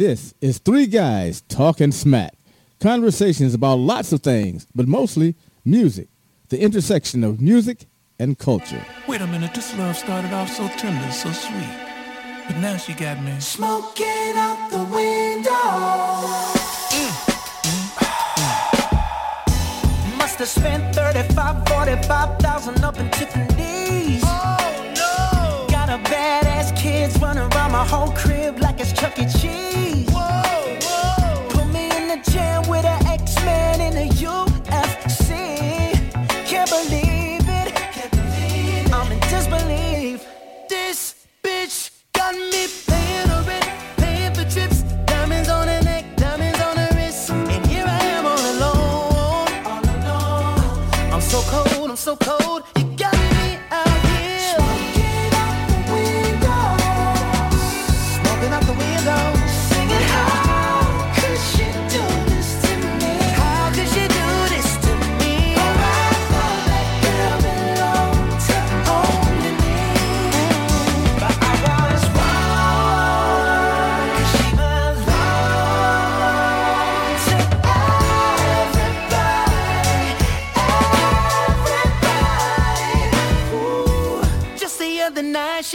This is Three Guys Talking Smack. Conversations about lots of things, but mostly music. The intersection of music and culture. Wait a minute, this love started off so tender, so sweet. But now she got me Smoking out the window. Mm-hmm. Must have spent 35, 45,000 up in Tiffany's. Oh no! Got a badass kids running around my whole crib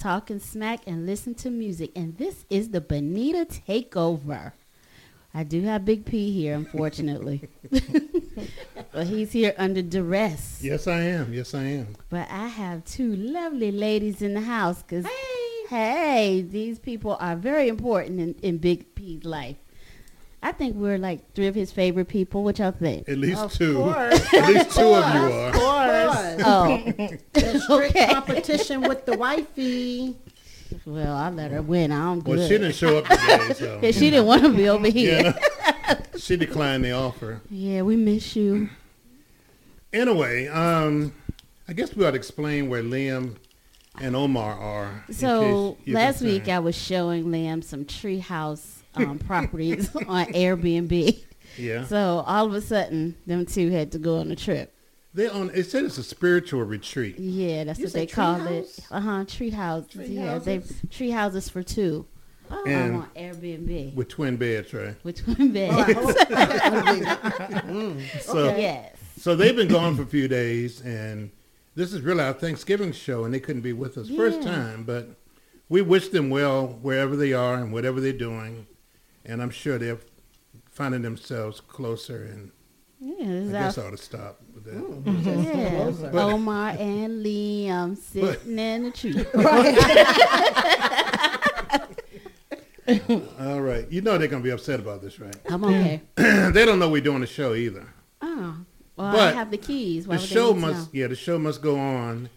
Talking Smack and Listen to Music, and this is the Benita Takeover. I do have Big P here, unfortunately. but he's here under duress. Yes, I am. Yes, I am. But I have two lovely ladies in the house because, hey. these people are very important in, in Big P's life. I think we're like three of his favorite people. What y'all think? At least Of two. course. At least two of you are. Course. Oh, There's strict Okay. competition with the wifey. well, I let her win. I'm good. Well, she didn't show up today, so she didn't want to be over here. Yeah, she declined the offer. Yeah, we miss you. Anyway, um, I guess we ought to explain where Liam and Omar are. in So case you're last week concerned. I was showing Liam some treehouse um, properties on Airbnb. yeah, So all of a sudden, them two had to go on a trip. They on. It said it's a spiritual retreat. Yeah, that's You what they said call treehouse? it. Uh huh. Tree houses. Tree yeah, they houses? tree houses for two um, And on Airbnb with twin beds, right? with twin beds. So, Yes. so they've been gone for a few days, and this is really our Thanksgiving show, and they couldn't be with us first time, but we wish them well wherever they are and whatever they're doing, and I'm sure they're finding themselves closer. And Yeah, this is I our guess I ought to stop with that. Yeah, Omar and Liam sitting in the tree. All right. You know they're going to be upset about this, right? I'm okay. they don't know we're doing a show either. Oh, well, I have the keys. Why the would they show must, yeah, the show must go on.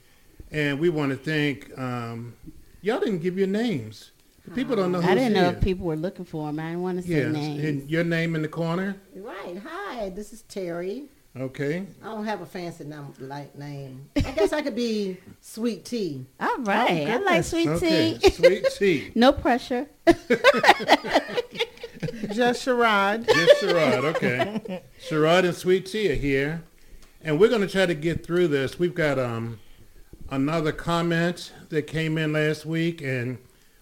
And we want to thank, um, y'all didn't give your names. People don't know who's I didn't know here. if people were looking for them. I didn't want to say Yes, names. and your name in the corner. Right. Hi, this is Terry. Okay. I don't have a fancy num- like name. I guess I could be Sweet Tea. All right. I like sweet Okay. tea. Sweet tea. no pressure. Just Sherrod. Just Sherrod, okay. Sherrod and Sweet Tea are here. And we're going to try to get through this. We've got um, another comment that came in last week, and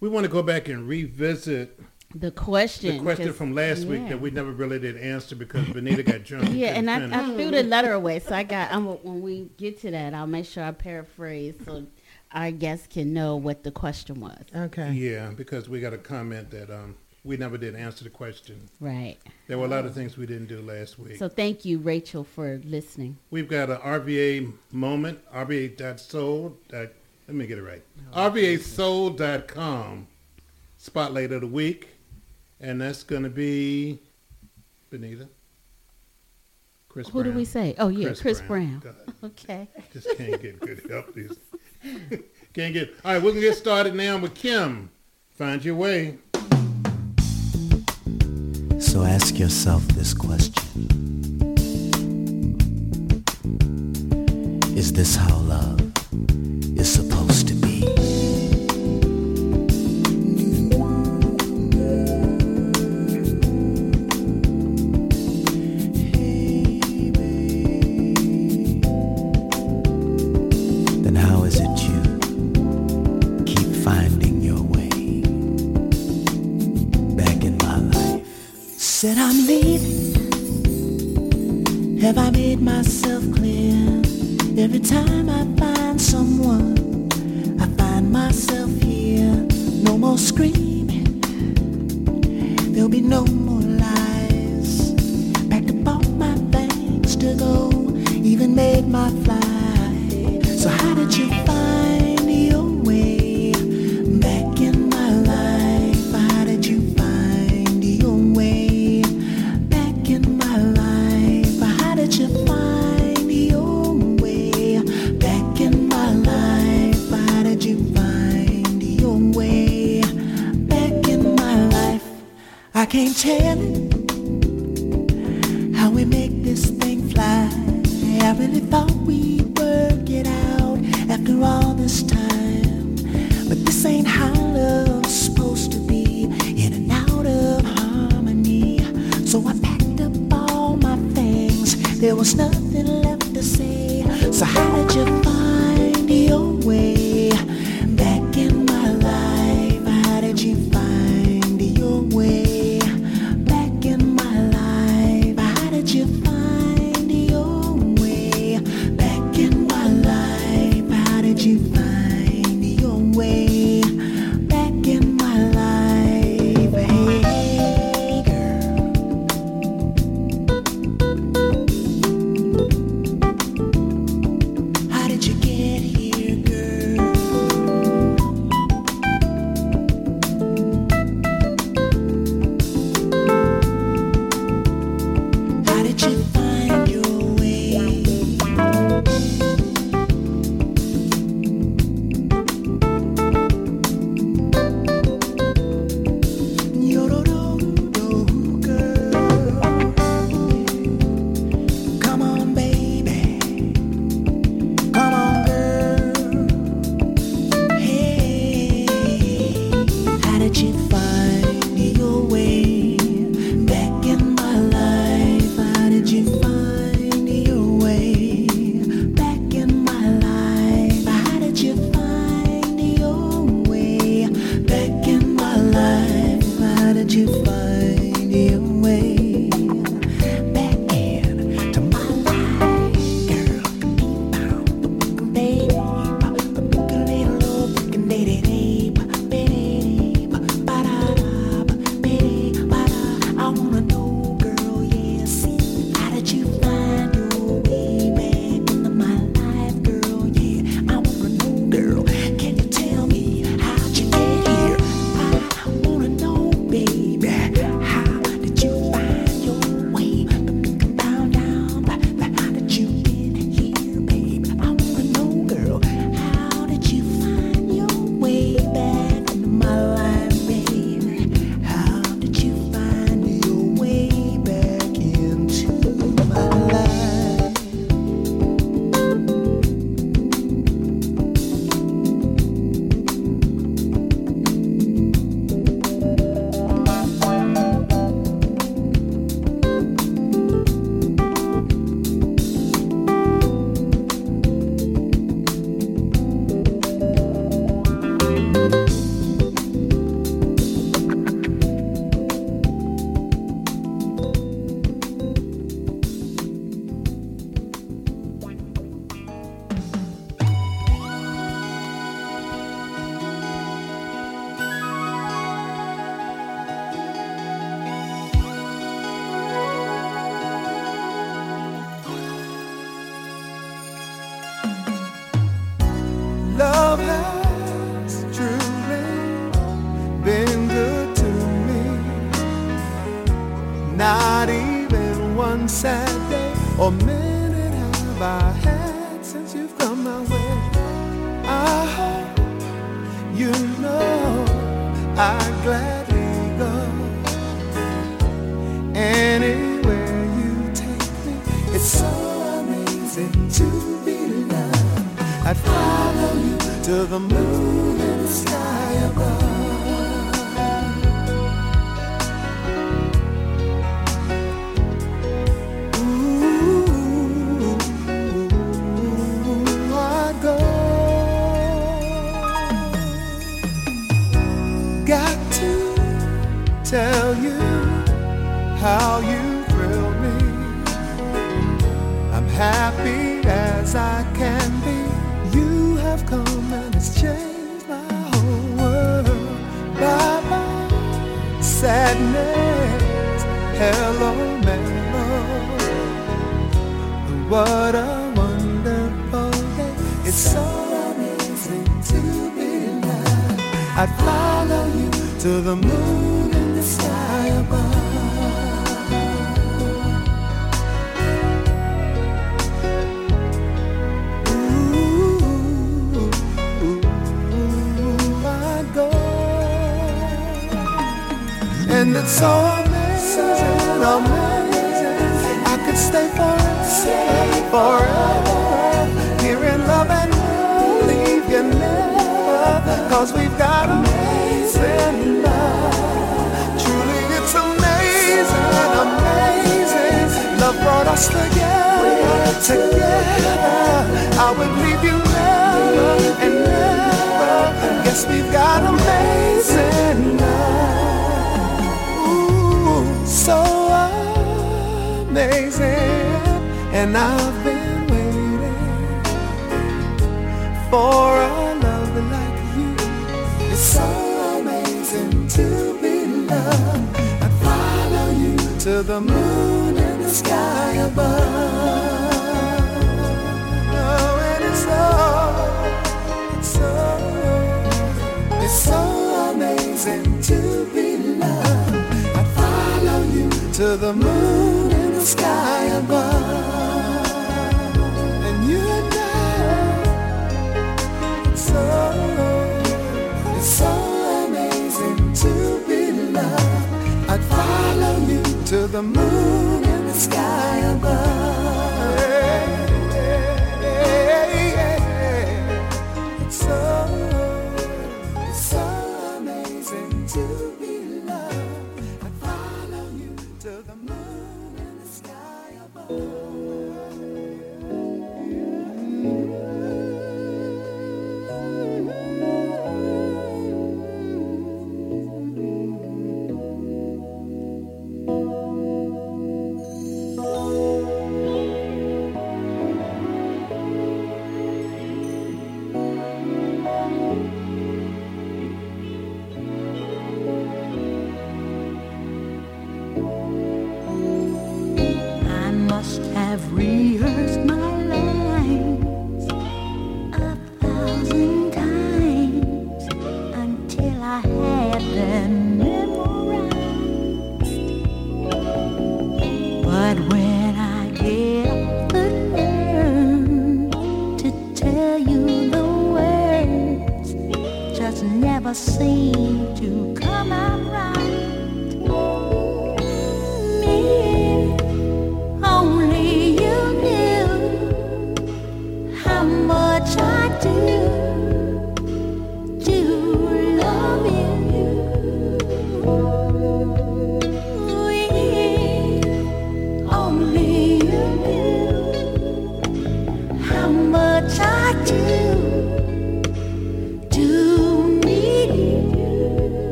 we want to go back and revisit The question. the question 'cause- from last week that we never really did answer because Benita got drunk. Yeah, and I, couldn't I threw the letter away, so I got. I'm, when we get to that, I'll make sure I paraphrase so our guests can know what the question was. Okay. Yeah, because we got a comment that um, we never did answer the question. Right. There were a lot of things we didn't do last week. So thank you, Rachel, for listening. We've got an RVA moment, RVA.soul. Dot, let me get it right. RVAsoul.com spotlight of the week. And that's going to be Benita. Chris Who Brown. do we say? Oh yeah, Chris Chris, Brown. Brown. Okay. Just can't get good help. These. can't get. All right, we can get started now with Kim. Find your way. So ask yourself this question. Is this how love is supposed Have I made myself clear? Every time I find someone, I find myself here. No more screaming. There'll be no more lies. Packed up all my things to go. Even made my flight. Can't tell it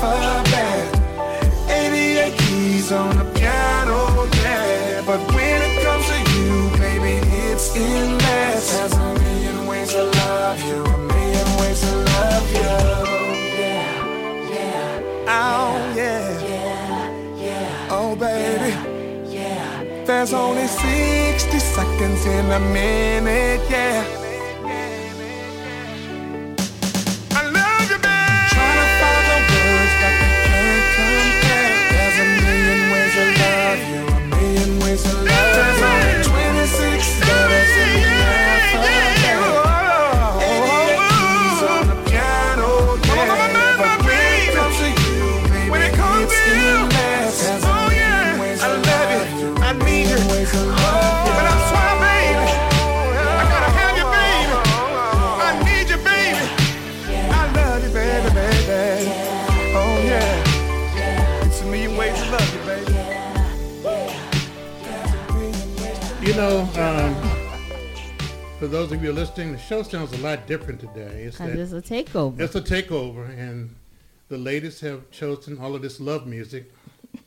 the alphabet. 88 keys on the piano, yeah. But when it comes to you, baby, it's endless. There's a million ways to love you, a million ways to love you. Yeah, yeah. Oh, yeah. Oh, baby. Yeah. There's only 60 seconds in a minute, yeah. Those of you listening, the show sounds a lot different today. It's, that, it's a takeover. it's a takeover, and the ladies have chosen all of this love music.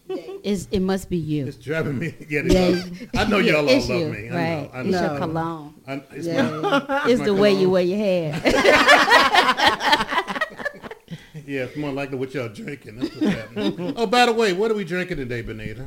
It's, it must be you. It's driving me. Yeah, they Yeah. I know y'all all it's love you, me. I right? know. I It's your cologne. I, it's Yeah. my, It's my the way you wear your hair. Yeah, it's more likely what y'all drinking. That's what's happening. oh, by the way, what are we drinking today, Benita?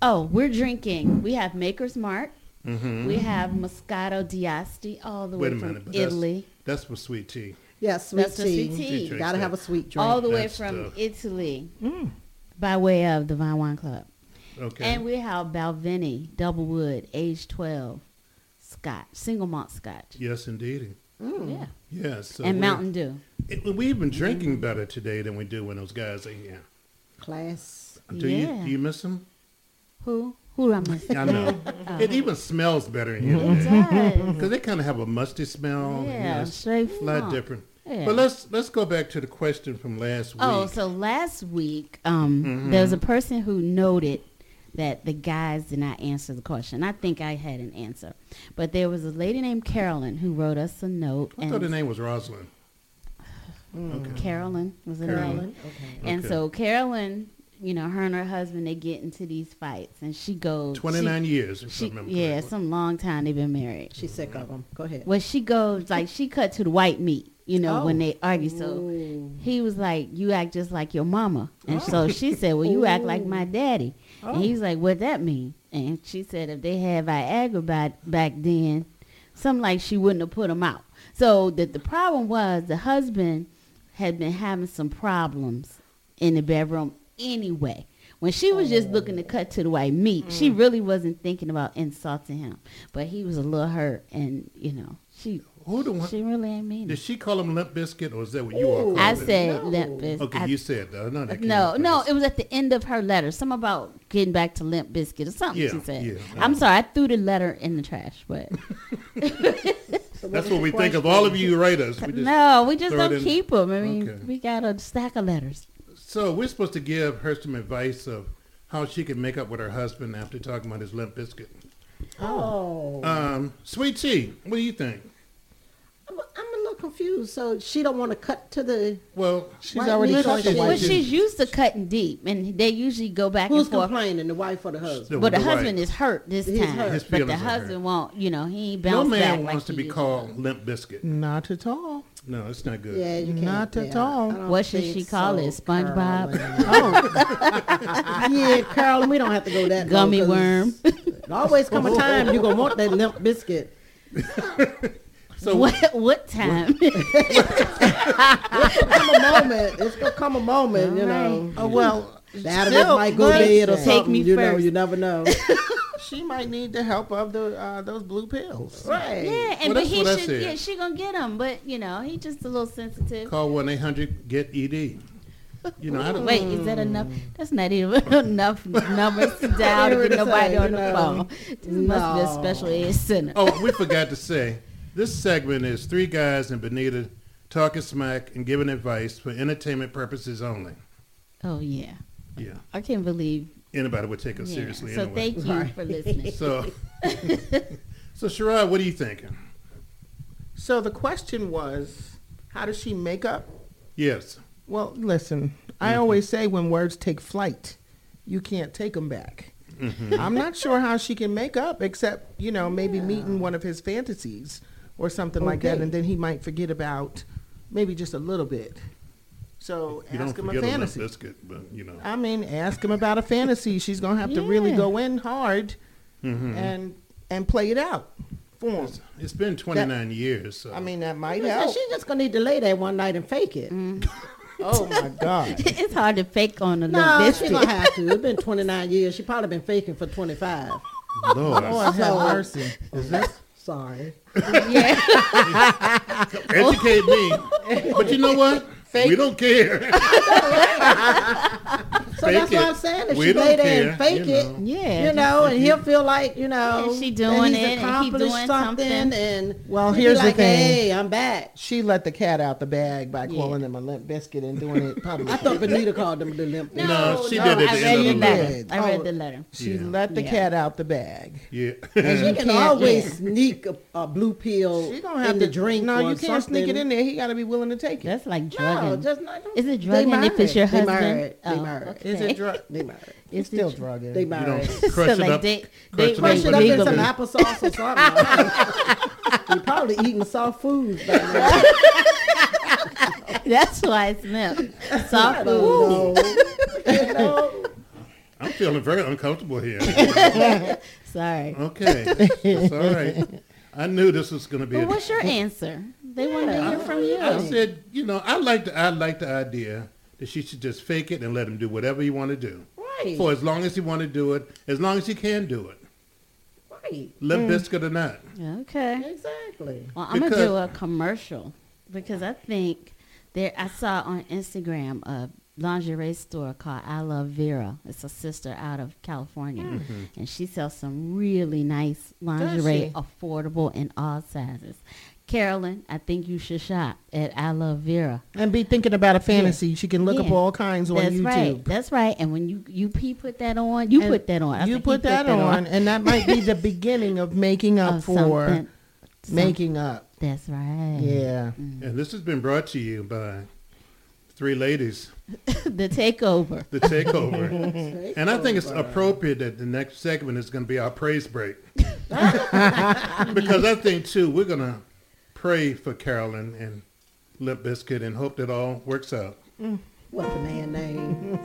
oh, we're drinking. We have Maker's Mark. Mm-hmm. We have Moscato d'Asti all the way Wait a from minute, but that's- Italy. That's for sweet tea. Yeah, sweet That's the tea. sweet tea. Sweet Gotta tea. have a sweet drink. All the way from tough. Italy mm. by way of the Vine Wine Club. Okay. And we have Balvenie Double Wood, age 12, Scotch, single malt Scotch. yes, indeed. Mm. Yeah. Yes. so and Mountain Dew. It, we've been mm-hmm. drinking better today than we do when those guys are here. Class. Do Yeah. you do you miss them? Who? Who do I miss? I know. it even smells better in here It today. does. Because they kind of have a musty smell. Yeah, it's straight a lot different. Yeah. But let's let's go back to the question from last week. Oh, so last week, um, Mm-hmm. there was a person who noted that the guys did not answer the question. I think I had an answer, but there was a lady named Carolyn who wrote us a note. I and thought the name was Rosalind. Okay. Carolyn was her name. Okay. And Okay. so Carolyn, you know, her and her husband they get into these fights, and she goes. 29 years, if I She, remember yeah, correctly. some long time they've been married. She's sick of them. Go ahead. Well, she goes like she cut to the white meat, you know, when Oh. they argue. So Ooh. he was like, "You act just like your mama," and so oh. she said, "Well, you act like my daddy." And he's oh. like, "What that mean?" And she said, "If they had Viagra back back then, something like she wouldn't have put him out." So that the problem was the husband had been having some problems in the bedroom anyway. When she was just oh. looking to cut to the white meat, she mm. really wasn't thinking about insulting him. But he was a little hurt, and you know, she Who the one? she really ain't mean Did it. she call him Limp Biscuit, or is that what you all called I said No. limp biscuit. Okay, I- you said that. No, that no, no, it was at the end of her letter. Some about getting back to limp biscuit or something. Yeah, she said. yeah. I'm sorry, I threw the letter in the trash, but So That's what the we think of all of you writers. We just, no, we just don't keep them. I mean, Okay. we got a stack of letters. So we're supposed to give her some advice of how she can make up with her husband after talking about his Limp Biscuit. Oh. Um, Sweet Tea, what do you think? I'm, I'm a little confused. So she don't want to cut to the. Well, She's White already meat cut or the white Well, she's used to cutting deep, and they usually go back Who's and forth. Who's complaining, the wife or the husband? the- But the the husband wife. is hurt this He's time. hurt. But the feelings hurt. husband won't, you know, he ain't no man back wants like to be used called Limp Biscuit. Not at all. No, it's not good. Yeah, you can't. Not at yeah, all. What should she call it? so, SpongeBob? Carolyn. Oh. yeah, Carolyn, we don't have to go that gummy Gummy 'cause worm. it Always come a time you're gonna want that limp biscuit. So what what time? Come a moment. It's gonna come a moment, you know. Oh well, The animals still, might go but dead or Take something. me you know, you never know. She might need the help of the uh, those blue pills. right. yeah, and Well, but that's he should. Yeah, she gonna get him, but you know, he just a little sensitive. call one eight hundred get ED. You know, I don't. Wait, is that enough? That's not even enough numbers to dial to get nobody say, on the know. phone. This must be a No. special ed center. Oh, we forgot to say this segment is three guys in Benita talking smack and giving advice for entertainment purposes only. Oh yeah, Yeah, I can't believe. anybody would take us Yeah. seriously So anyway. thank you for listening. So, so Sherrod, what are you thinking? So the question was, how does she make up? Yes. Well, listen, I Mm-hmm. always say when words take flight, you can't take them back. Mm-hmm. I'm not sure how she can make up, except you know maybe meeting one of his fantasies or something like that, and then he might forget about maybe just a little bit. So You ask him a forget a limp fantasy. biscuit, but you know. I mean, ask him about a fantasy. She's gonna have to really go in hard Mhm. and and play it out for him. It's, it's been 29 years. So. I mean, that might Yeah, help. she just gonna need to lay there one night and fake it. Oh my God! it's hard to fake on a little No, she biscuit. gonna have to. It's been 29 years. She probably been faking for 25. Lord, Lord have mercy. is this Sorry. yeah. educate me? But you know what? We don't care. So Fake that's what it. I'm saying. If We she don't lay there care, and fake you it. Yeah. you know, and he'll feel like, you know, Yeah, she doing he's it and he accomplished doing something, something. and Well, he'll be here's the thing. Hey, I'm back. She let the cat out the bag by Yeah. calling him a limp biscuit and doing it publicly. I thought Benita called them the limp. No, she no, did at I the read the letter. letter. I read Oh. the letter. She let the cat out the bag. Yeah. and She You can always sneak a, a blue pill She gonna have in to the drink. No, you can't sneak it in there. He got to be willing to take it. That's like drugging. No, just not. Is it drugging if it's your married. husband? They married. They married. Okay. Is it drug? They married. It's still dr- drugging. They You married. don't crush it like up. they- crush they- it Crush up it up in some applesauce or something. You're probably eating soft foods. That's why it's milk. Soft don't food. know. you know. I'm feeling very uncomfortable here. Sorry. Okay. It's all right. I knew this was going to be Well, a what's your answer? They want to hear from you. I said, you know, I like the I like the idea that she should just fake it and let him do whatever he want to do. Right. For as long as he want to do it, as long as he can do it, Right. limp mm. biscuit or not. Okay. Exactly. Well, I'm gonna do a commercial because I think there. I saw on Instagram a lingerie store called I Love Vera. It's a sister out of California, Mm-hmm. and she sells some really nice lingerie, affordable in all sizes. Carolyn, I think you should shop at I Love Vera. And be thinking about a fantasy. She can look up all kinds on That's YouTube. right. That's right. And when you you P put that on, you And put that on. I you said he put that, on, and that might be the beginning of making up Of for some- making up. That's right. Yeah. And this has been brought to you by three ladies, the takeover. the takeover. and I think it's appropriate that the next segment is going to be our praise break. because I think, too, we're going to pray for Carolyn and Limp Biscuit and hope that all works out. Mm. What the man name?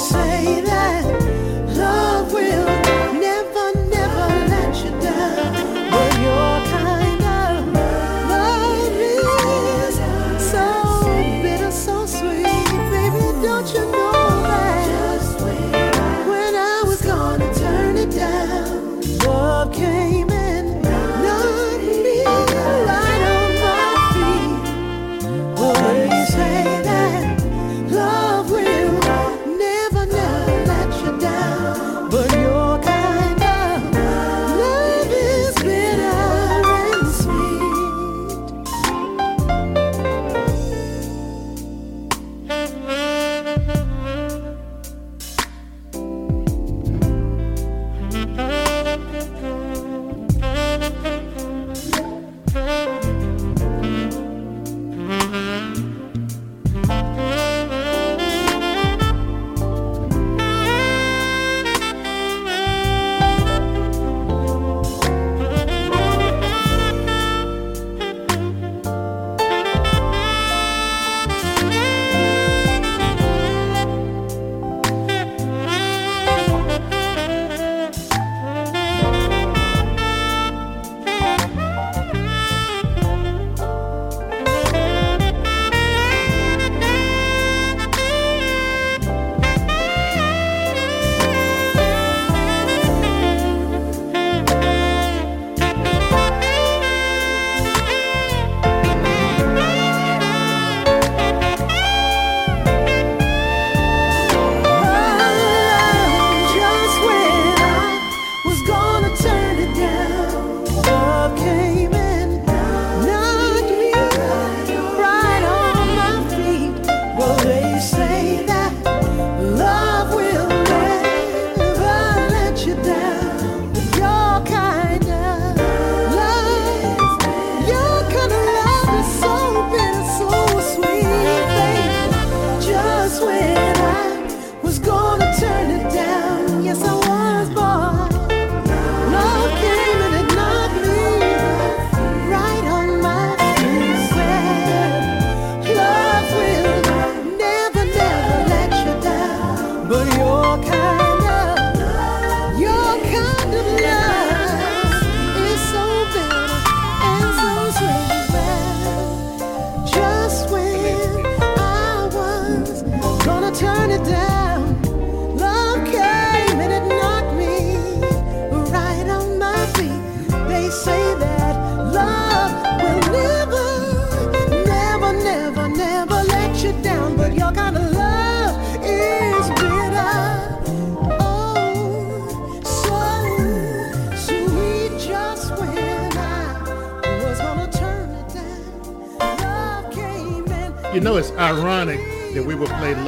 say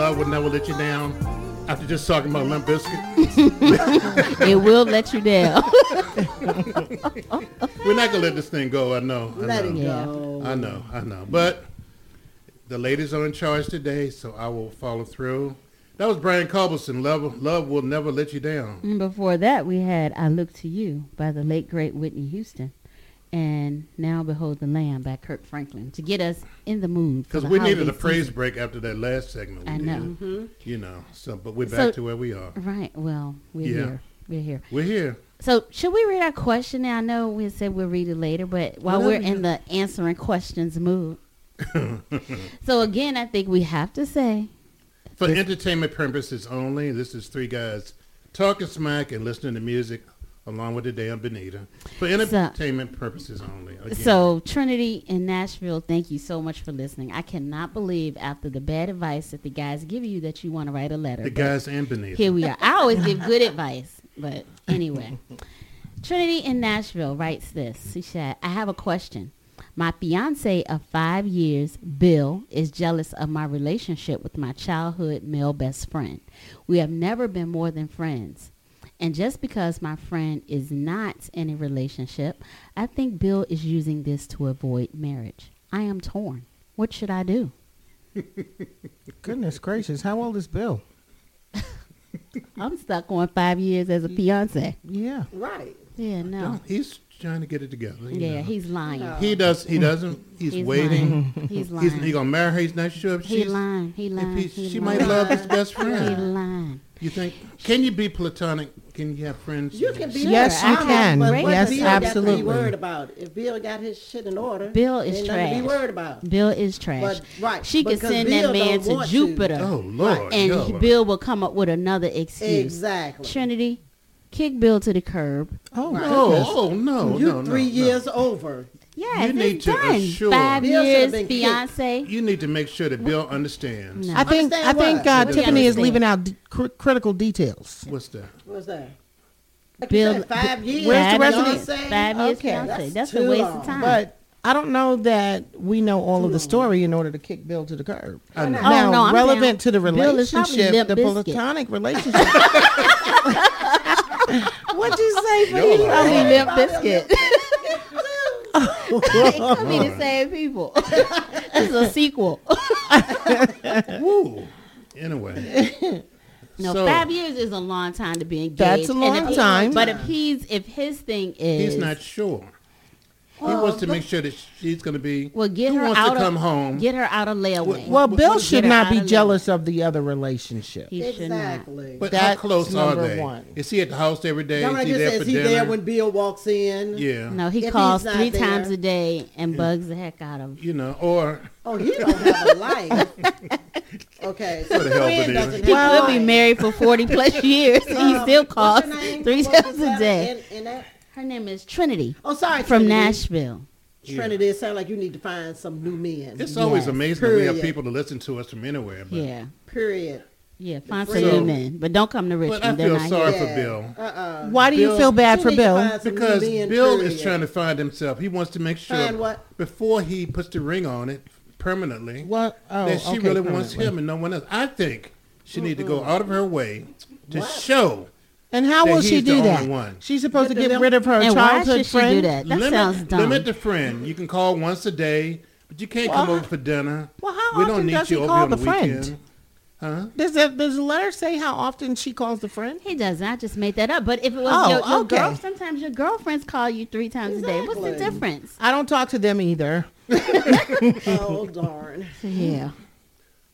Love Would Never Let You Down after just talking about Limp Bizkit. it will let you down. We're not going to let this thing go, I know. I Let know. it go. I know, I know. But the ladies are in charge today, so I will follow through. That was Brian Culbertson. Love, love will never let you down. And before that, we had "I Look to You" by the late great Whitney Houston, and "Now Behold the Lamb" by Kirk Franklin to get us in the mood. Because we needed a praise season. break after that last segment. I know. did. Mm-hmm. You know, so but we're back So- to where we are. Right. Well, we're Yeah. here. We're here. We're here. So, should we read our question? Now, I know we said we'll read it later, but while Whatever we're in the answering questions mood. so again, I think we have to say For entertainment purposes only, this is three guys talking smack and listening to music along with the damn Benita. For entertainment purposes only. Again. So, Trinity in Nashville, thank you so much for listening. I cannot believe after the bad advice that the guys give you that you want to write a letter. the guys and Benita. Here we are. I always give good advice, but anyway. Trinity in Nashville writes this. She said, I have a question. My fiance of five years, Bill, is jealous of my relationship with my childhood male best friend. We have never been more than friends. And just because my friend is not in a relationship, I think Bill is using this to avoid marriage. I am torn. What should I do? Goodness gracious, how old is Bill? I'm stuck on five years as a fiance. Yeah. Right. Yeah, no. No, he's trying to get it together. you Yeah, know. he's lying. He does. He mm. doesn't. He's, waiting. He's waiting. lying. He's He's he gonna marry her. He's not sure if He she's. lying. He if lying. he- He she lying. might love his best He friend. lying. You think? Can you be platonic? Can you have friends? You can be Yes, you can. But what Yes, Bill got to be worried about if Bill got his shit in order. Bill is ain't nothing to be worried about. Bill is trash. But, right, She could send Bill that man to want to. Jupiter. Oh Lord. and y'all Bill will come up with another excuse. Exactly. Trinity, kick Bill to the curb. Oh, No, goodness. oh no, you no, no, three no. years over. Yes, You need to done. assure- Five Bill years, been kicked. You need to make sure that Bill understands. No. I think I think uh, What do you Tiffany is leaving out d- cr- critical details. What's that? What's that? Like Bill- said, five years. Where's the rest of years, the- Five years, Okay, fiance. That's, too a waste long. of time. But I don't know that we know all of the story in order to kick Bill to the curb. I know. Oh, now, no, I'm relevant down. to the Bill is probably relationship, the Limp Bizkit. platonic relationship. What'd you say, Y'all Fee? are- Probably Limp Bizkit. it could be the same people. it's a sequel. Woo. Anyway. No, So, five years is a long time to be engaged. That's a And long if he- time. But if he's if his thing is He's not sure. He wants to make sure that she's going to be. well, get who her wants out to come of home. get her out of layaway. Well, Bill should not be of jealous of the other relationship. He should not. Exactly. but how close are number they? one. Is he at the house every day? Don't Is I he just there say, for is he dinner? there when Bill walks in? yeah. No, he If calls three there- times a day and bugs the heck out of. him. You know, or Oh, he don't have a life. okay. So What the hell, friend Benita? doesn't He could be married for forty plus years. and he still calls your name? three What was times a that day. In- in that? Her name is Trinity Oh, sorry. from Trinity. Nashville. Trinity, it sounds like you need to find some new men. it's always Yes. amazing that we have people to listen to us from anywhere. But Yeah. Period. Yeah, find some new men, but don't come to Richmond. But I They're feel not sorry here. for Bill. Uh-uh. Why do you feel bad for Bill? Because Bill period. is trying to find himself. He wants to make sure Find what? before he puts the ring on it permanently What? Oh, that she okay, really wants him and no one else. I think she need to go out of her way to show. And how will she do that? one. She's supposed Get to get rid of her And why childhood should she friend. do that? That limit, sounds dumb. limit the friend. You can call once a day, but you can't come over for dinner. well, how we often don't need does you he over call the the friend? weekend. Huh? Does the, does the letter say how often she calls the friend? He doesn't. I just made that up. But if it was Oh, your, your okay. girl, sometimes your girlfriends call you three times a day. What's the difference? I don't talk to them either. Oh darn. Yeah.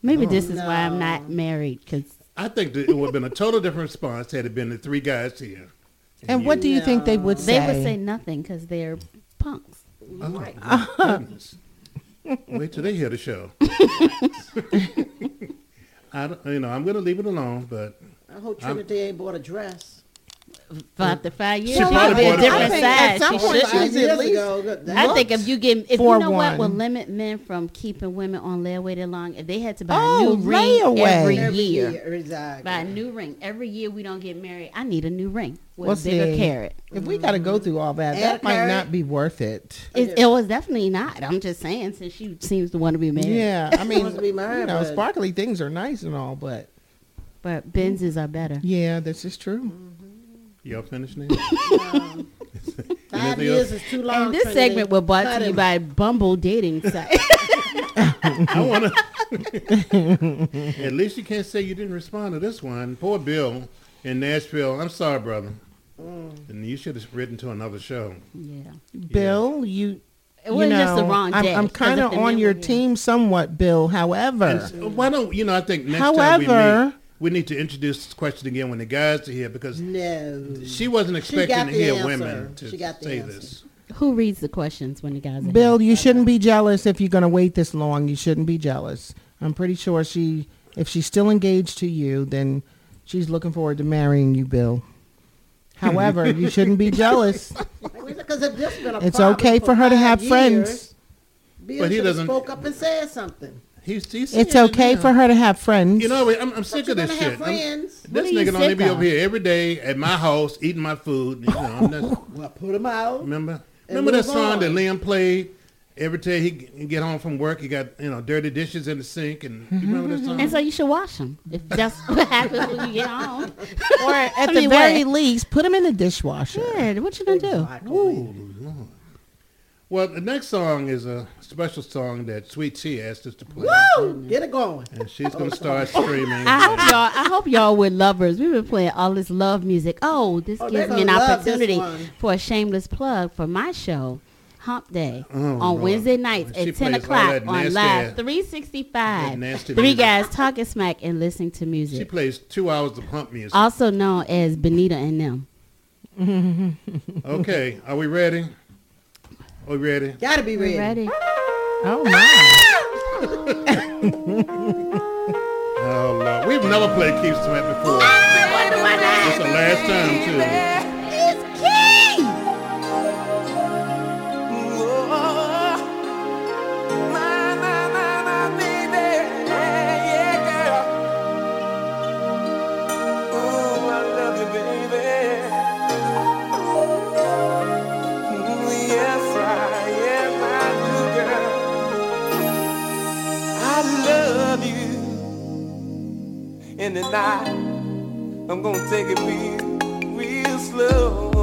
Maybe Oh, this is why I'm not married because I think that it would have been a total different response had it been the three guys here. And what do you think they would say? they would say nothing because they're punks. Oh, my goodness. Wait till they hear the show. I don't, you know, I'm going to leave it alone, but I hope Trinity ain't bought a dress. For after five years, She she probably might be a different for- I think at size. some She shouldn't. Five years ago. I think if you get, if you For know what will limit men from keeping women on layaway that long, if they had to buy Oh, a new ring every, every year, year, exactly. buy a new ring every year we don't get married, I need a new ring with Well, a bigger see, carat. If we got to go through all that, and that might carat. not be worth it. It, it was definitely not. I'm just saying, since she seems to want to be married. Yeah, I mean, wants to be married, you know, sparkly things are nice and all, but But Benzes are better. yeah, this is true. Y'all finished now? Five years else? is too long. And this Trinity. segment was brought Cut to you him. by Bumble Dating Site. I want to. At least you can't say you didn't respond to this one. Poor Bill in Nashville. I'm sorry, brother. Mm. And you should have written to another show. yeah. Bill, you. It you was just the know, wrong I'm, I'm 'cause kind of on your team somewhat, Bill. However, And why don't you know? I think next time we However- meet, we need to introduce this question again when the guys are here because No. she wasn't expecting got to hear answer. women to She got the say answer. this. Who reads the questions when the guys are Bill, you shouldn't be jealous if you're going to wait this long. You shouldn't be jealous. I'm pretty sure she, if she's still engaged to you, then she's looking forward to marrying you, Bill. However, you shouldn't be jealous. Because if this been a It's okay for her to have years, friends. Bill But he should have doesn't- spoke up and said something. He's, he's It's saying it okay for her to have friends. You know, I'm, I'm sick But of this shit. have I'm- this are you nigga only sick be over here every day at my house eating my food. You know, I'm not- Well, put him out. remember? Remember that move song that. Liam played? Every day he he get home from work, he got you know dirty dishes in the sink, and you remember that song? And so you should wash them if that's what happens when you get home. or at I the mean, very what? least, put them in the dishwasher. Yeah, what you gonna do? Ooh, Lord. Well, the next song is a special song that Sweet Tea asked us to play, Woo! Mm-hmm. Get it going. and she's gonna start screaming. I hope y'all. I hope y'all were lovers. We've been playing all this love music. Oh, this Oh, gives me an gonna love this opportunity for a shameless plug for my show, Hump Day, Oh, on Lord. Wednesday nights She at ten o'clock that on Live three sixty five. Three music. guys talking smack and listening to music. She plays two hours of pump music. also known as Benita and them. Okay, are we ready? Are we ready? Gotta be ready. You ready? Oh my! Oh Lord, we've never played Keith Sweat before. It's the last time too. And tonight, I'm gonna take it real, real slow.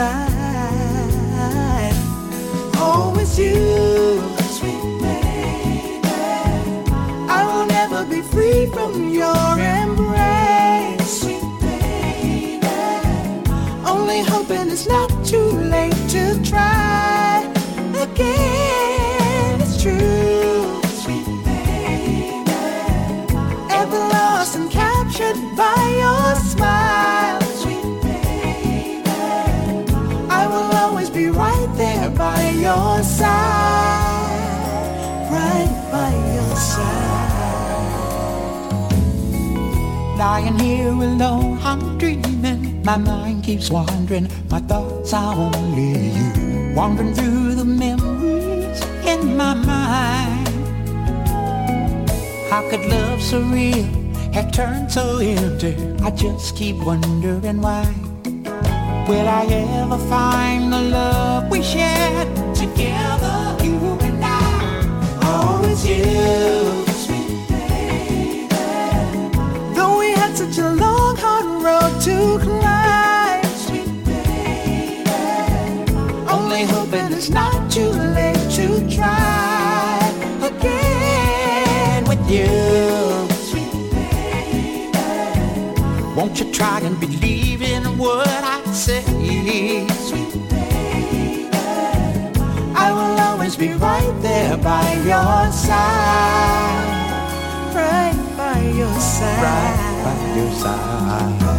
side. Oh, it's you, sweet baby. I will never be free from your. End. Lying here alone, I'm dreaming. My mind keeps wandering. My thoughts are only you. Wandering through the memories in my mind. How could love so real have turned so empty? I just keep wondering why. Will I ever find the love we shared together, you and I? Oh, it's you, such a long, hard road to climb, sweet baby. Only hoping it's not too late to try again with you, sweet baby. Won't you try and believe in what I say, sweet baby? I will always be right there by your side, right by your side, right by your side.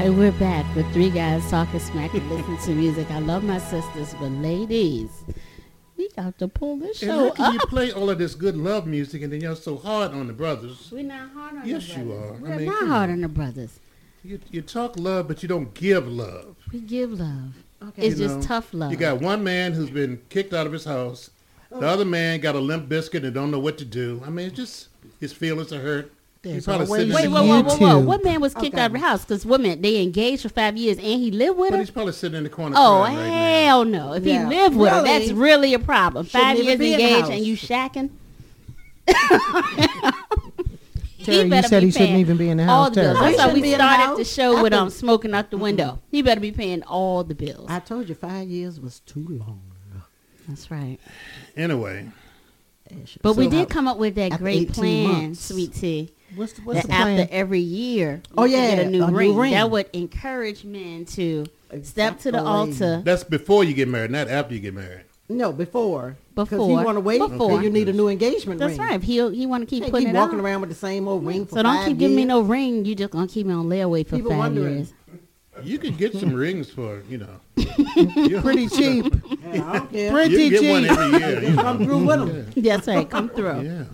Hey, we're back with three guys talking smack and listening to music. I love my sisters, but ladies, we got to pull this And show how can you play all of this good love music and then you're so hard on the brothers? We're not hard on Yes, the you brothers. are. I We're mean, not hard on. on the brothers. You, you talk love, but you don't give love. We give love. Okay. It's You just know, tough love. You got one man who's been kicked out of his house. The oh. other man got a limp biscuit and don't know what to do. I mean, it's just his feelings are hurt. He's There's probably always sitting Wait, in whoa, the whoa, whoa, whoa! What man was kicked Okay. out of the house? Because women they engaged for five years and he lived with But he's probably sitting in the corner. Oh crying right now. hell no! If Yeah. he lived with her, that's Really? really a problem. Shouldn't Five years be engaged and you shacking. Terry, you better said be he shouldn't paying even be in the all house, the bills. Terry. That's how we be the started the show with I um smoking out the window. He better be paying all the bills. I told you five years was too long. That's right. Anyway, But we did come up with that great plan, months. sweet tea. What's the, what's That the plan? after every year, Oh, yeah, get a new, a new ring. ring. That would encourage men to step to the altar. that's before you get married, not after you get married. No, before. Because Before. he want to wait Before. until you need a new engagement That's ring. right. He he want to keep Can't putting keep it walking on. around with the same old ring mm. for So don't five keep giving me no ring. You just gonna keep me on layaway for People five wondering. years. You could get some rings for, you know. Pretty cheap. Yeah, I don't care. You Pretty can get one cheap. every year. You know. Come through with them. That's right. Come through. Yeah.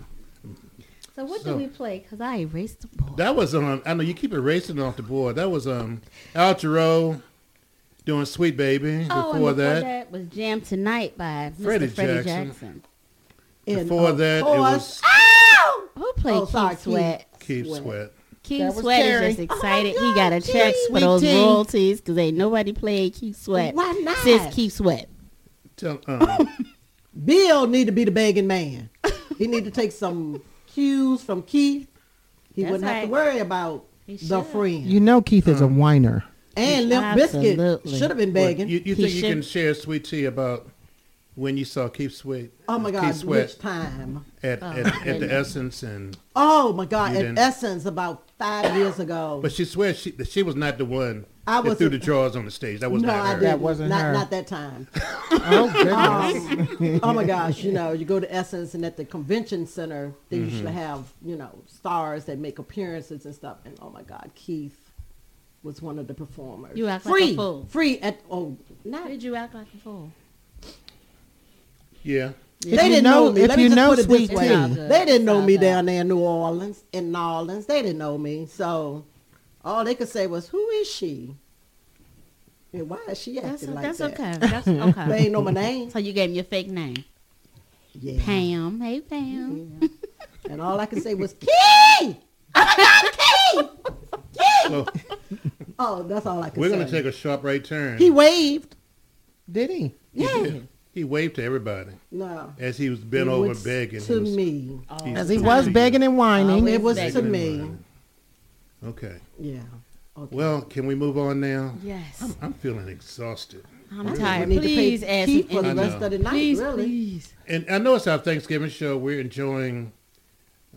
So what So- did we play? Cause I erased the board. That was um. I know you keep erasing it off the board. That was um. Al Jarreau doing "Sweet Baby." Oh, before and before that, that, was "Jam Tonight" by Freddie Mr. Freddie Jackson. Jackson. And, before uh, that, it course- was Who played Oh, sorry, Keith Sweat? Keith Sweat. Sweat. Keith That Sweat Terry. is just excited. Oh my he got a check for those tea. royalties because ain't nobody played Keith Sweat Why not? since Keith Sweat. Tell, um, Bill need to be the begging man. he need to take some cues from Keith. He That's wouldn't have to worry about the should. friend. You know Keith is a whiner. and Limp Bizkit should have been what, begging. you, you He think you can share "Sweet Tea" about when you saw Keith Sweat. Oh my Keith God, Sweat which time? at, Oh, at, at the. Essence and. Oh my God, at Essence about five years ago. But she swears she she was not the one I that was- threw the drawers on the stage. That was no, not I her. didn't. not, Not that time. Oh, goodness. Um, oh my gosh, you know, you go to Essence and at the convention center, they Mm-hmm. usually have, you know, stars that make appearances and stuff. And oh my God, Keith was one of the performers. You act like a free, fool. Free at oh, not Did you act like a fool? Yeah. They didn't know- know, me. if Let me you just know put it Sweet this way. Tea- They didn't know me down there in New Orleans, in New Orleans. They didn't know me. So all they could say was, "Who is she? And why is she That's, acting like that's that?" okay. That's okay. They ain't know my name. So you gave me your fake name. Yeah. Pam. Hey, Pam. And all I could say was, "Key." Oh my God, Key! Key! Well, Oh, that's all I could say. we're going to take a sharp right turn. He waved. Did he? Yeah. He waved to everybody No. as he was bent It over was begging. to was- me. he As he was begging and whining. Oh, it was to me. Okay. Yeah. Okay. Well, can we move on now? Yes. I'm, I'm feeling exhausted. I'm We tired. need Please add some Keith for the rest of the night, Please, really. please. And I know it's our Thanksgiving show. We're enjoying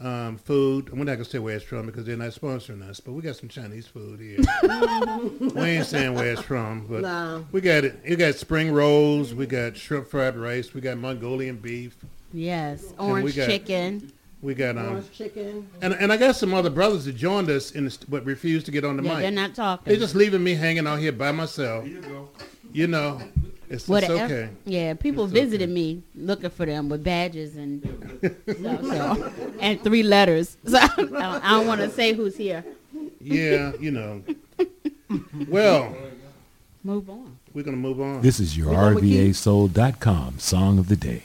um, food. We're not going to say where it's from because they're not sponsoring us, but we got some Chinese food here. we ain't saying where it's from, but No. we got it. You got spring rolls. We got shrimp fried rice. We got Mongolian beef. Yes. we Orange got- chicken. We got um, Orange chicken. and and I got some other brothers that joined us in the, st- but refused to get on the Yeah, mic. they're not talking. They're just leaving me hanging out here by myself. Here You go. You know, it's, it's Whatever. okay. Yeah, people It's visited me looking for them with badges and stuff, so, and three letters. So I don't, don't want to say who's here. Yeah, you know. Well, Move on. we're gonna move on. This is your We go with Keith. RVASoul.com song of the day.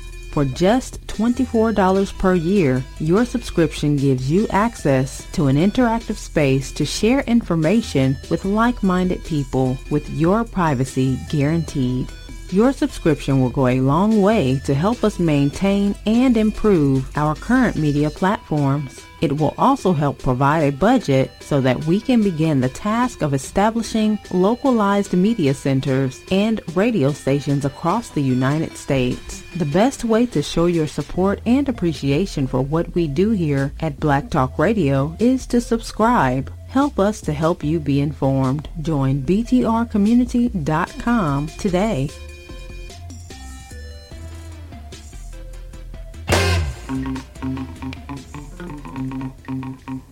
For just $24 per year, your subscription gives you access to an interactive space to share information with like-minded people with your privacy guaranteed. Your subscription will go a long way to help us maintain and improve our current media platforms. It will also help provide a budget so that we can begin the task of establishing localized media centers and radio stations across the United States. The best way to show your support and appreciation for what we do here at Black Talk Radio is to subscribe. Help us to help you be informed. Join btrcommunity.com today.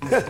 Huh.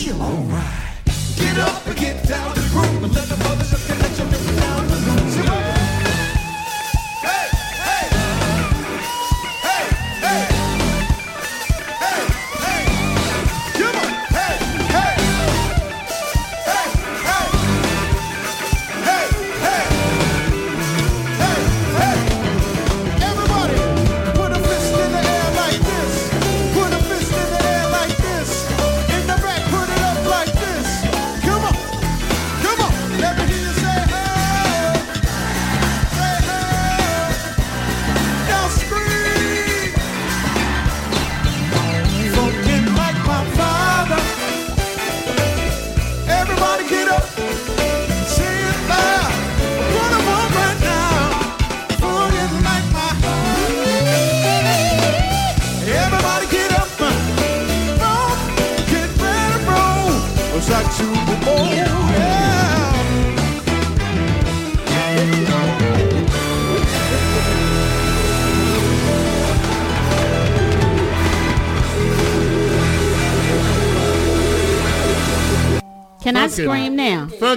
Feel alright. Get up and get down to the groove and let the mothers of connection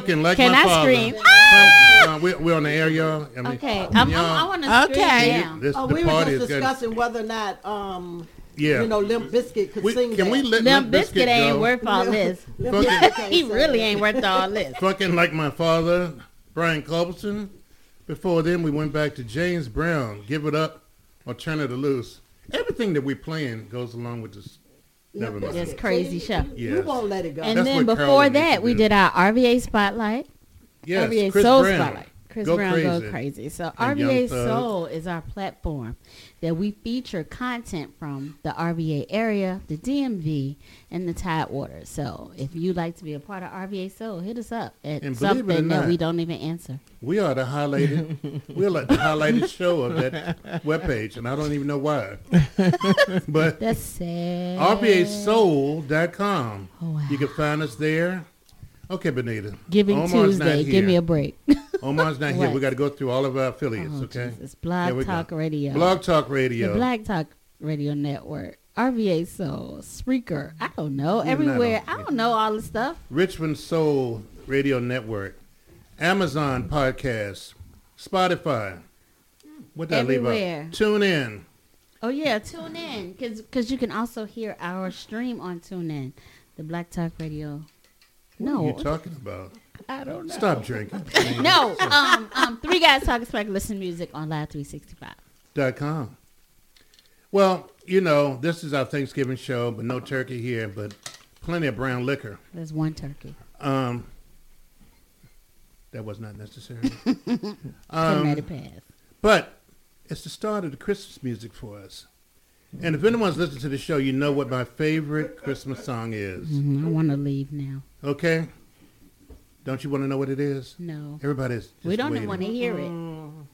now? Funkin' like Can my I father. scream? Funk- uh, we're, we're on the air, y'all. I mean, Okay, I'm- I'm- y'all- I wanna scream Okay. now. This, Oh, the we were just is good. discussing whether or not, um, Yeah. you know, Limp Bizkit could We- sing can that. we let Limp Bizkit ain't worth all this. Limp Funkin'- Bizkit can't he really ain't worth all this. Fucking like my father, Brian Culbertson. Before then, we went back to James Brown, Give It Up or Turn It Loose. Everything that we're playing goes along with this. Never mind. It's crazy show. You Yes. won't let it go. And That's then before Carolyn that, we did our RVA Spotlight. Yes, RVA Chris Soul Brown. Spotlight. Chris Go Brown Go Crazy. Crazy. So And RVA Soul is our platform that we feature content from the RVA area, the DMV, and the Tidewater. So if you'd like to be a part of RVA Soul, hit us up at And believe it or something that we don't even answer. We are the highlighted. we're like the highlighted show of that webpage, and I don't even know why. but That's sad. RVASoul.com. Oh, wow. You can find us there. Okay, Benita. Giving Omar's Tuesday. Give me a break. Omar's not here. We got to go through all of our affiliates, Oh, okay? Jesus. Blog we go. Talk Radio. Blog Talk Radio. The Black Talk Radio Network. RVA Soul. Spreaker. I don't know. You're Everywhere. I don't know all the stuff. Richmond Soul Radio Network, Amazon Podcast, Spotify. What did I leave Everywhere. out? Tune in. Oh yeah, tune in because you can also hear our stream on TuneIn, the Black Talk Radio. What no, are you talking about? I don't know. Stop drinking. no, um, um, three guys talking smack, listen music on Live 365. Dot com. Well, you know, this is our Thanksgiving show, but no turkey here, but plenty of brown liquor. There's one turkey. Um, that was not necessary. Um, let it pass. But it's the start of the Christmas music for us. And if anyone's listening to the show, you know what my favorite Christmas song is. Mhm, I want to leave now. Okay? Don't you want to know what it is? No. Everybody's just we don't want to hear it.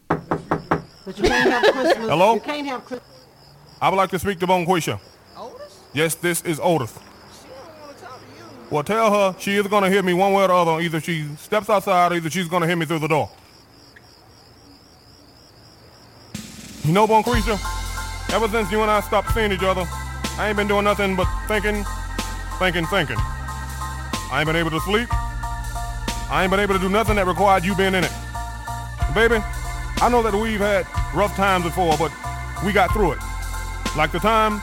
But you can't have Christmas. Hello? You can't have Christmas. I would like to speak to Bonquisha. Otis. Yes, this is Otis. Well, tell her she is going to hear me one way or the other. Either she steps outside or either she's going to hear me through the door. You know, Bonquisha, ever since you and I stopped seeing each other, I ain't been doing nothing but thinking, thinking, thinking. I ain't been able to sleep. I ain't been able to do nothing that required you being in it. Baby, I know that we've had rough times before, but we got through it. Like the time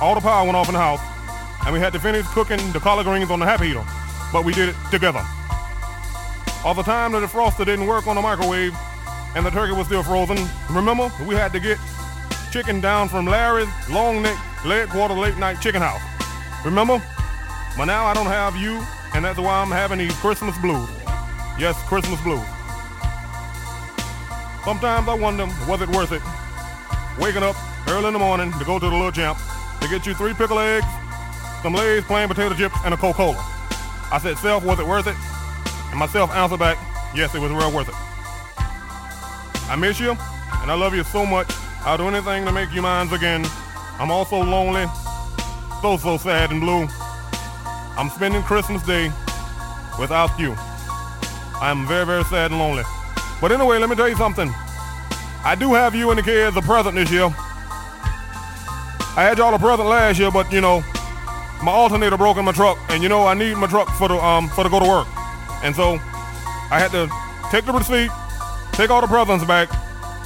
all the power went off in the house and we had to finish cooking the collard greens on the happy heater, but we did it together. All the time that the froster didn't work on the microwave and the turkey was still frozen. Remember, we had to get chicken down from Larry's long neck leg quarter late night chicken house. Remember? But now I don't have you, and that's why I'm having these Christmas blues. Yes, Christmas blues. Sometimes I wonder, was it worth it? Waking up early in the morning to go to the little champ to get you three pickle eggs, some Lay's plain potato chips, and a Coca-Cola. I said, self, was it worth it? And myself answered back, yes, it was real worth it. I miss you, and I love you so much. I'll do anything to make you mine again. I'm also lonely, so, so sad and blue. I'm spending Christmas Day without you. I am very, very sad and lonely. But anyway, let me tell you something. I do have you and the kids a present this year. I had y'all a present last year, but you know, my alternator broke in my truck, and you know I need my truck for the um for to go to work, and so I had to take the receipt, take all the presents back,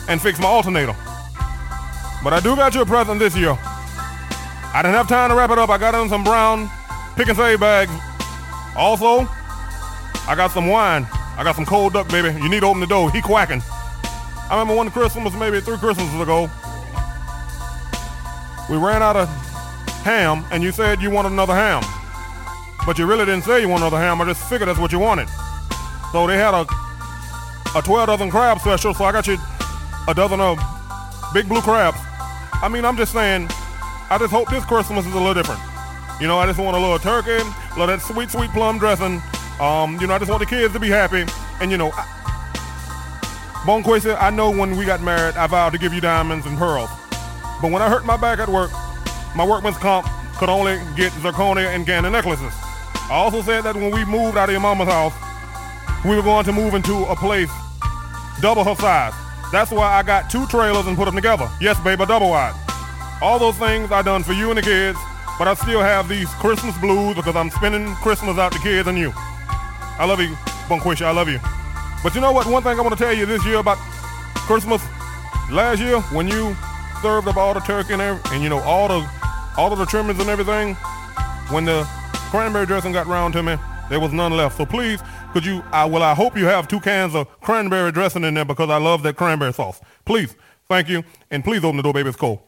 and fix my alternator. But I do got you a present this year. I didn't have time to wrap it up. I got in some brown pick and save bags. Also, I got some wine. I got some cold duck, baby. You need to open the door. He quacking. I remember one Christmas, maybe three Christmases ago. We ran out of ham, and you said you wanted another ham. But you really didn't say you wanted another ham. I just figured that's what you wanted. So they had a a 12 dozen crab special, so I got you a dozen of big blue crabs. I mean, I'm just saying, I just hope this Christmas is a little different. You know, I just want a little turkey, a little that sweet, sweet plum dressing. Um, you know, I just want the kids to be happy. And you know, I, Bonquisa, I know when we got married, I vowed to give you diamonds and pearls. But when I hurt my back at work, my workman's comp could only get zirconia and Gannon necklaces. I also said that when we moved out of your mama's house, we were going to move into a place double her size. That's why I got two trailers and put them together. Yes, baby, double wide. All those things I done for you and the kids, but I still have these Christmas blues because I'm spending Christmas out the kids and you. I love you, Bonquisha, I love you. But you know what? One thing I want to tell you this year about Christmas, last year when you served up all the turkey and, every, and you know all the all of the trimmings and everything, when the cranberry dressing got round to me, there was none left. So please, could you? I well, I hope you have two cans of cranberry dressing in there because I love that cranberry sauce. Please, thank you, and please open the door, baby. It's cold.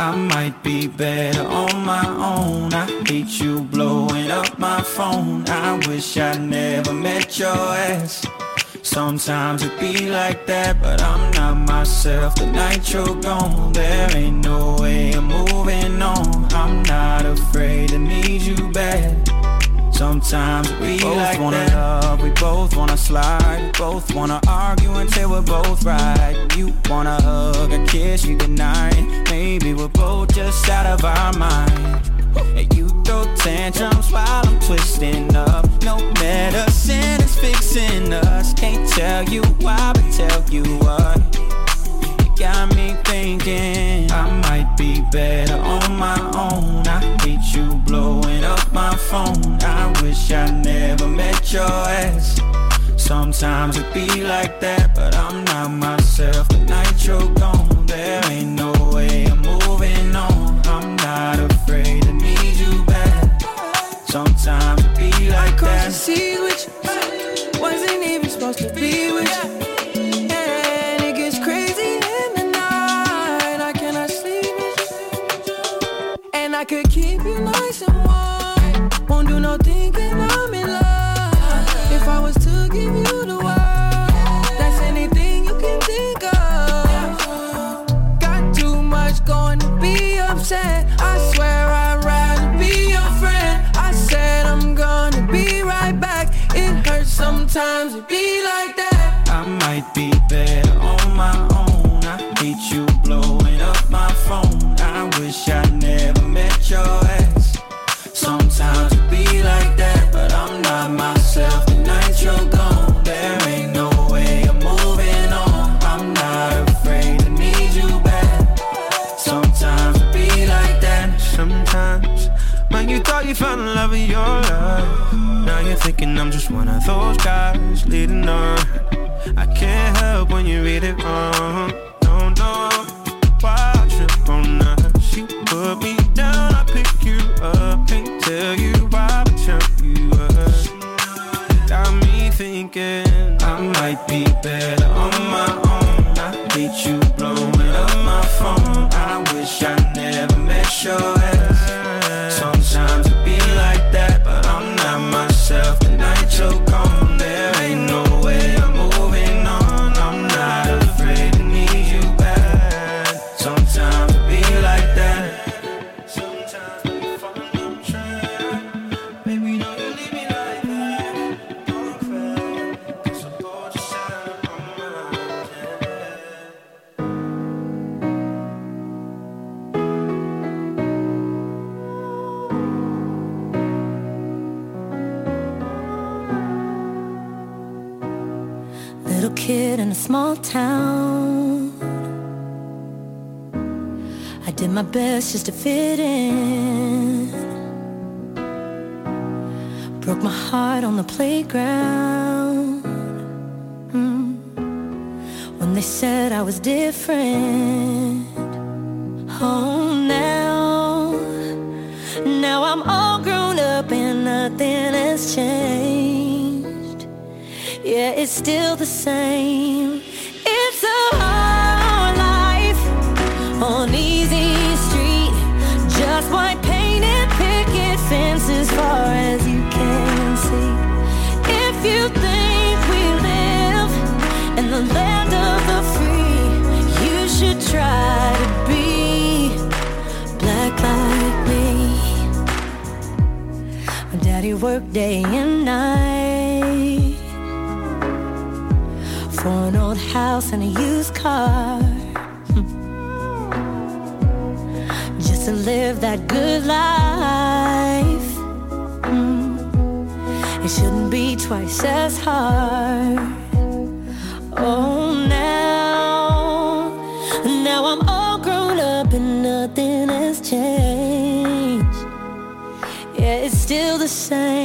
I might be better on my own. I hate you blowing up my phone. I wish I never met your ass. Sometimes it be like that, but I'm not myself. The night you're gone, there ain't no way I'm moving on. I'm not afraid to need you back. Sometimes we both like wanna that. love, we both wanna slide, both wanna argue until we're both right. You wanna hug, a kiss you goodnight. Maybe we're both just out of our mind. And you throw tantrums while I'm twisting up. No medicine is fixing us. Can't tell you why, but tell you what. Got me thinking I might be better on my own. I hate you blowing up my phone. I wish I never met your ass. Sometimes it be like that, but I'm not myself. The night you're gone, there ain't no way I'm moving on. I'm not afraid to need you back. Sometimes it be like Cross that. seas with you. Wasn't even supposed to be with you. Sometimes it be like that. I'm just one of those guys leading on. I can't help when you read it wrong. Just to fit in. Broke my heart on the playground. Mm. When they said I was different. Oh, now, now I'm all grown up and nothing has changed. Yeah, it's still the same. Worked day and night for an old house and a used car. Just to live that good life. It shouldn't be twice as hard. Oh, the same.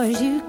Far you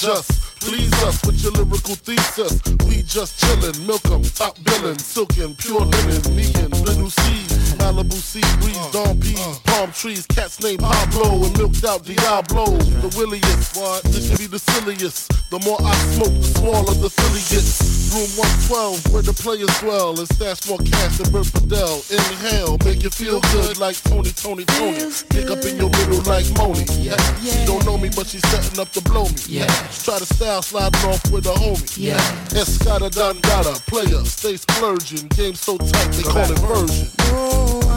just. Please us with your lyrical thesis. We just chillin', milk 'em, top billin', silkin', pure linen, trees, cats named Pablo and milked out Diablo. The williest, what? This should be the silliest. The more I smoke, the smaller the silly gets. Room 112, where the players dwell, and stash more cash than Bert Fidel. Inhale, make you feel good like Tony, Tony, Tony. Pick up in your middle like Moni. Yeah. She don't know me, but she's setting up to blow me. Yeah. Try to style sliding off with a homie. Yeah. Escada Dangada, player, stay splurging. Game so tight, they call it version.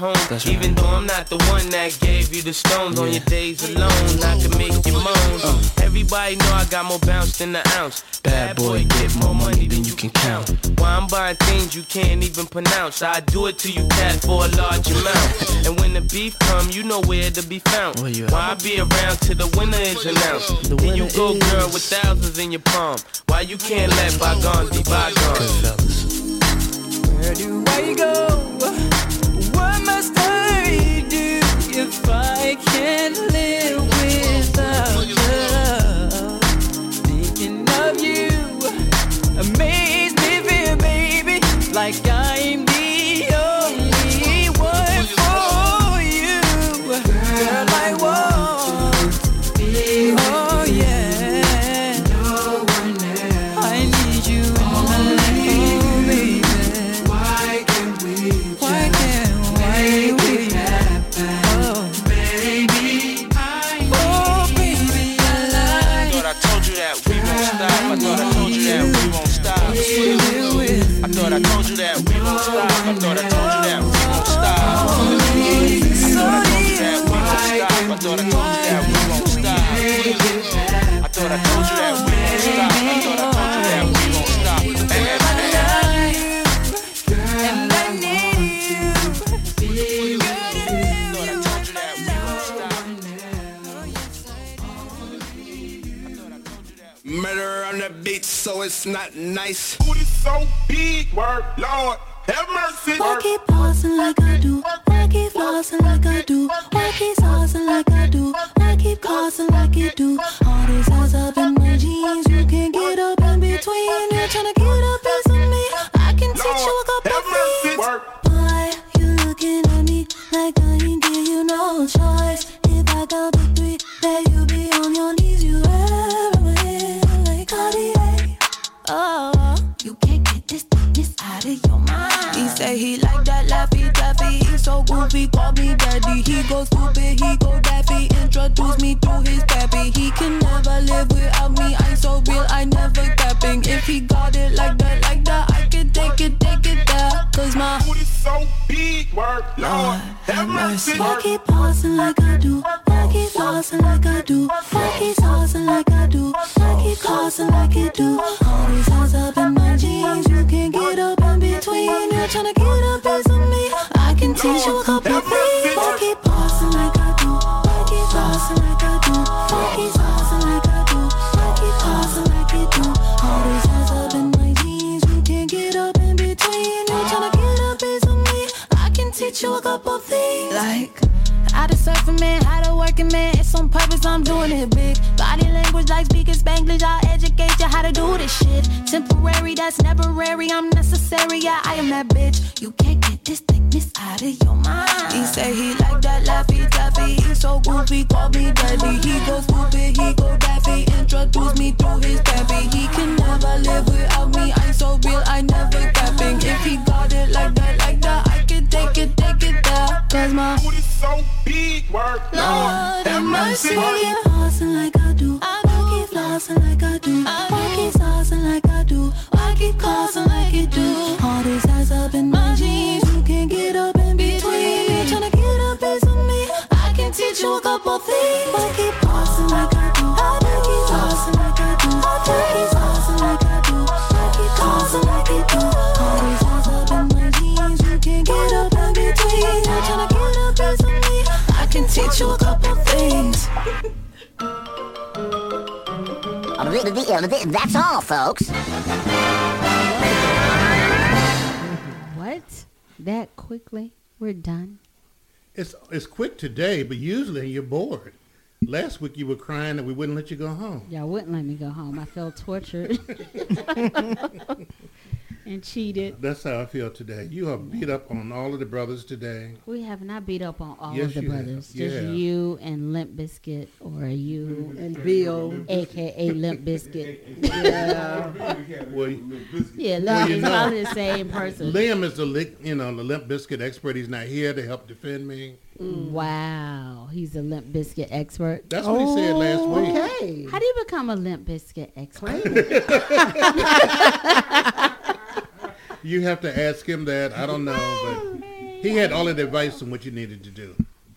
Take you home. Even though I'm not the one that gave you the stones on your days alone, I can make you moan. Everybody know I got more bounce than the ounce. Bad boy, get more money than you can count. Why I'm buying things you can't even pronounce. I do it to you, cat, for a large amount. And when the beef come, you know where to be found. Why I be around till the winner is announced? Then you go, girl, with thousands in your palm. Why you can't let bygones be bygones? Where do I go? What must love? You if I Murder on the beat, so it's not nice. Booty so big, word, Lord, have mercy. Why keep pausing like I do? Why keep flossing like I do? Why keep saucing like I do? Why keep causing like you do? All these eyes up in my jeans, you can't get up in between. You're trying to get a piece of me. I can teach you a couple things. Why you looking at me like I ain't give you no choice? If I count to three, then you be on your knees. Oh, you can't get this thickness out of your mind. He say he like that laffy taffy. He so goofy, call me daddy. He go stupid, he go daffy. Introduce me to his pappy. He can never live without me. I'm so real, I never capping. If he got it like so big, word, Lord, have mercy. Why keep pausing like I do? Why keep flossing like I do? Why keep saucing like I do? Why keep causing like you do? All these eyes up in my jeans, you can't get up in between. You're trying to get a piece of me. I can teach you a couple things. Why keep I you a couple things. Like, to surf a man, how to work a man. It's on purpose, I'm doing it big. Body language like speaking Spanglish, I'll educate you how to do this shit. Temporary, that's never rare. I'm necessary, yeah, I am that bitch. You can't get this thickness out of your mind. He say he like that laffy taffy. He so goofy, call me daddy. He go stupid, he go daffy. Introduce me to his pappy. He can never live without me. I'm so real, I never capping. If he got it like that, take it, take it there. Cause my booty so big, word, Lord, have mercy. Why keep pausing like I do? Why keep flossing like I do? Why keep saucing like I do? Why keep causing like you do? All these eyes up in my jeans, you can't get up in between. You're trying to get a piece of me. I can teach you a couple things. Why keep That's all, folks. What? That quickly, we're done. It's it's quick today, but usually you're bored. Last week you were crying that we wouldn't let you go home. Y'all wouldn't let me go home. I felt tortured and cheated. That's how I feel today. You have beat up on all of the brothers today. We have not beat up on all Yes, of the you have. brothers. Just Yeah. you and Limp Bizkit, or you And Bill. aka Limp Bizkit. Yeah. Well, Yeah, well, Limp you is know, probably the same person. Liam is the li- you know the limp bizkit expert. He's not here to help defend me. Mm. Wow, he's a Limp Bizkit expert. That's what he said last oh, week. Okay. How do you become a Limp Bizkit expert? You have to ask him that. I don't know, but he had all the advice on what you needed to do.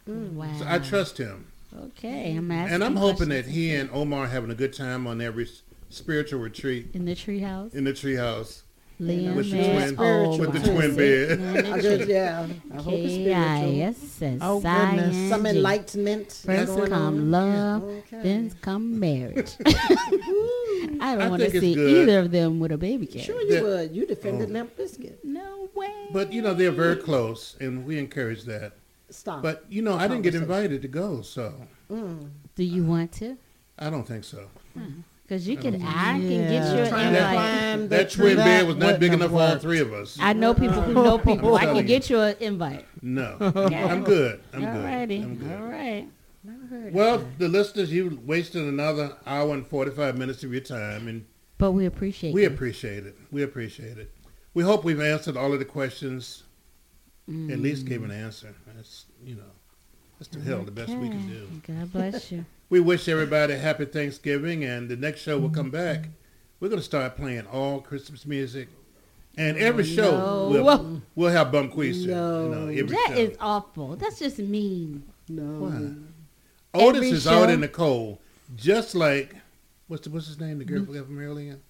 Mm, wow. So I trust him. Okay, I'm asking. And I'm hoping that he and Omar are having a good time on their re- spiritual retreat in the treehouse. in the treehouse Liam with the twin oh, old. with the twin bed. I just, yeah. I hope it's spiritual. Oh, goodness. Some enlightenment. First come on. love, Okay. then come marriage. I I don't want to see good. either of them with a baby carriage. Sure you That- would. You defended Oh. Limp Bizkit. No way. But you know they're very close, and we encourage that. Stop. But you know I didn't get invited to go, so Mm. Do you want to? I don't think so. Because you I could, don't- I can get Yeah. you an Trying to invite. climb That the twin tree. bed was not big have enough for all three of us. I know people who know people. I can you. get you an invite. No, I'm good. I'm good. Alrighty. I'm good. All right. Well, the listeners, you wasted another hour and 45 minutes of your time, and But we appreciate it. we you. appreciate it. We appreciate it. We hope we've answered all of the questions, at least gave an mm. answer. That's, you know, that's the hell the best we can do. God bless you. We wish everybody a happy Thanksgiving, and the next show will mm. come back. We're going to start playing all Christmas music, and every show no. we'll, we'll have Bumqueezer. No. You know, That show. is awful. That's just mean. No. Why? Otis Every is out in the cold, just like what's the, what's his name? The girl from Maryland.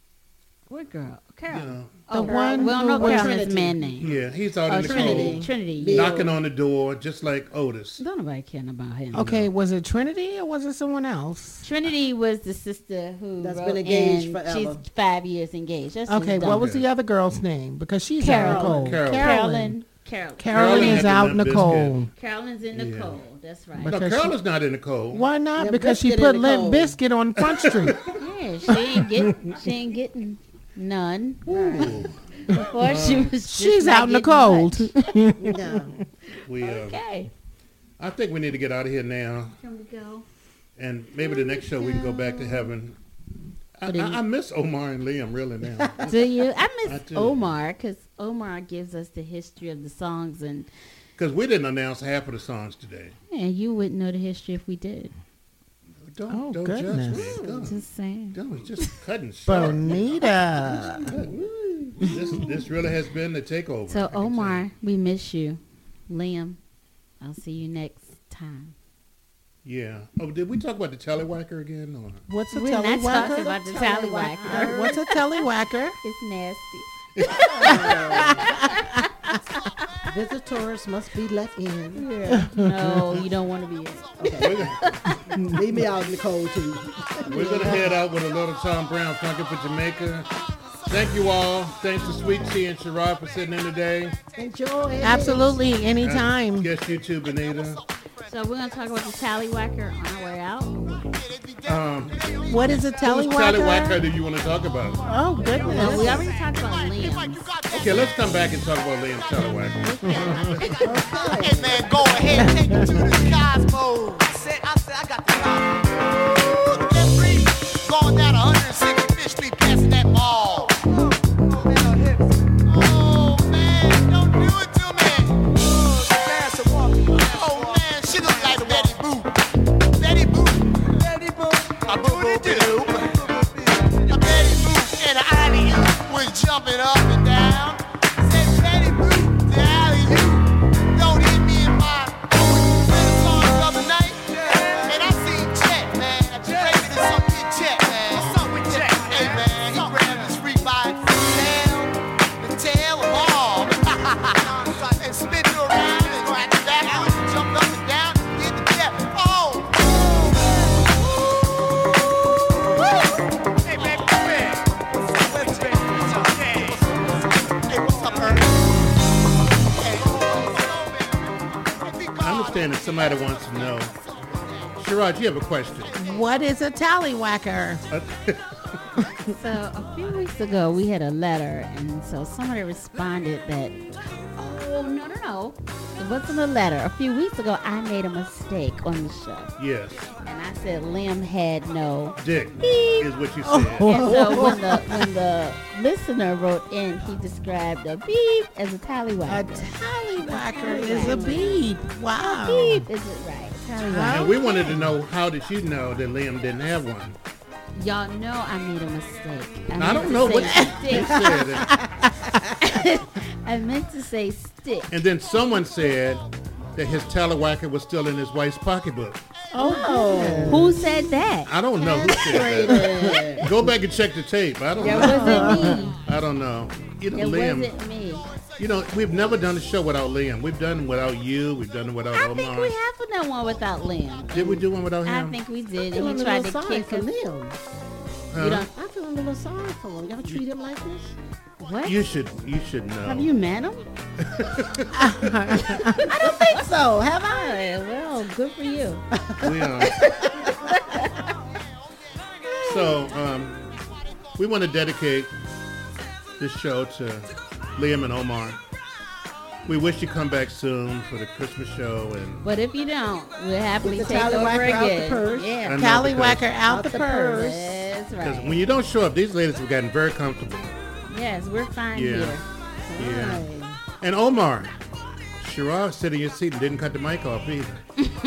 What girl? You oh, Carol. know, Oh, The one we don't who know was- man name. yeah, he's out Oh, in the Trinity. cold, Trinity. Bill. knocking on the door, just like Otis. Don't nobody care about him. Okay, was it Trinity or was it someone else? Trinity was the sister who That's wrote been engaged in- forever. She's five years engaged. That's Okay, what was the other girl's name? Because she's out in the Carolyn. cold. Carolyn. Carolyn. Carolyn. Carolyn Carolyn is out in the Limp cold. Carolyn's in the Yeah. cold. That's right. No, Because Carolyn's not in the cold. Why not? Limp because she put in Limp cold. Bizkit on Front Street. Yeah, she ain't getting. She ain't getting none. Ooh. Or she was. She's out in the cold. No. We, uh, Okay. I think we need to get out of here now, Can we go? and maybe the next show we can go back to heaven. I, What do you- I, I miss Omar and Liam really now. Do you? I miss I. Omar because Omar gives us the history of the songs, and Because we didn't announce half of the songs today. and you wouldn't know the history if we did. Don't, Oh, don't goodness. judge me. Don't, Just saying. don't, it's just cutting short. Benita. this, this really has been the takeover. So can tell you. Omar, we miss you. Liam, I'll see you next time. Yeah. Oh, did we talk about the tallywhacker again? Or? What's a We're not talking about the tallywhacker. What's a tellywhacker? It's nasty. Visitors must be let in. Yeah. No, you don't want to be in. Okay. Leave me out in the cold too. We're gonna head out with a little Tom Browne funky for Jamaica. Thank you all. Thanks to Sweet Tea and Sherrod for sitting in today. Enjoy. Absolutely, anytime. Yes, you too, Benita. So we're gonna talk about the tallywhacker on our way out. Um, What is a whose tallywhacker? tallywhacker do you want to talk about? Oh, No, goodness. we already talked about Liam. Okay, let's come back and talk about Liam's tallywhacker. Hey man, go ahead, take it to the cosmos. I said, I said, I got the cosmos. Look at that breeze. Going down 165th was jumping up you have a question. What is a tallywhacker? So a few weeks ago, we had a letter, and so somebody responded that, oh no no no, it wasn't a letter. A few weeks ago, I made a mistake on the show, yes. and I said Liam had no Dick beep. is what you Oh. said. And so when the when the listener wrote in, he described a beep as a tallywhacker. A tallywhacker. tallywhacker is a beep. Wow. beep is it right? Tallywhacker. And we wanted to know how did you know that Liam didn't have one? Y'all know I made a mistake. I meant don't know what stick. you said. I meant to say stick. And then someone said that his tallywhacker was still in his wife's pocketbook. Oh, oh, who said that? I don't know who said that. Go back and check the tape. I don't That know. wasn't me. I don't know. You know, It Liam. wasn't me. You know, we've never done a show without Liam. We've done it without you. We've done it without I Omar. think we have done one without Liam. Did we do one without him? I think we did. feel And a he tried little to sorry kick for us. Liam. Huh? You don't. I feel a little sorry for him. Y'all treat him like this? What? You should. You should know. Have you met him? I don't think so. Have I? Well, good for you. We are. so, um, we want to dedicate this show to Liam and Omar. We wish you come back soon for the Christmas show and But if you don't, we'll happily With the take over tallywhacker out the again. purse. Yeah. know Tallywhacker because- out the purse. That's because when you don't show up, these ladies have gotten very comfortable. Yes, we're fine Yeah. here. Yeah. And Omar, Sherrod sitting in your seat and didn't cut the mic off either.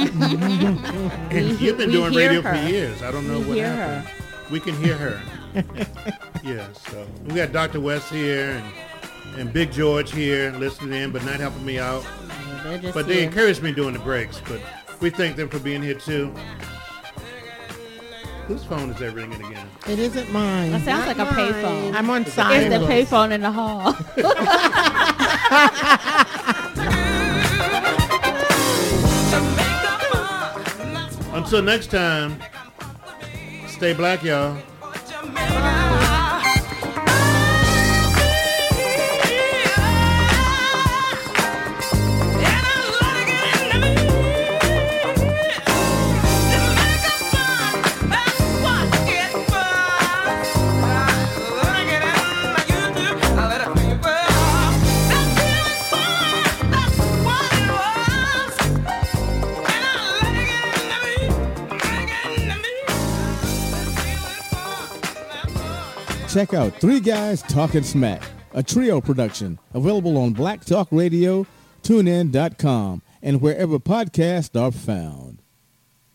and you've been doing radio her. for years. I don't know We what hear happened. We can hear her. yeah, so we got Dr. West here and, and Big George here listening in, but not helping me out. Yeah, just But they here. encourage me during the breaks. But we thank them for being here too. Whose phone is that ringing again? It isn't mine. That sounds like a payphone. I'm on It's silent. the payphone in the hall. Until next time, stay black, y'all. Check out Three Guys Talking Smack, a trio production available on Black Talk Radio, TuneIn.com, and wherever podcasts are found.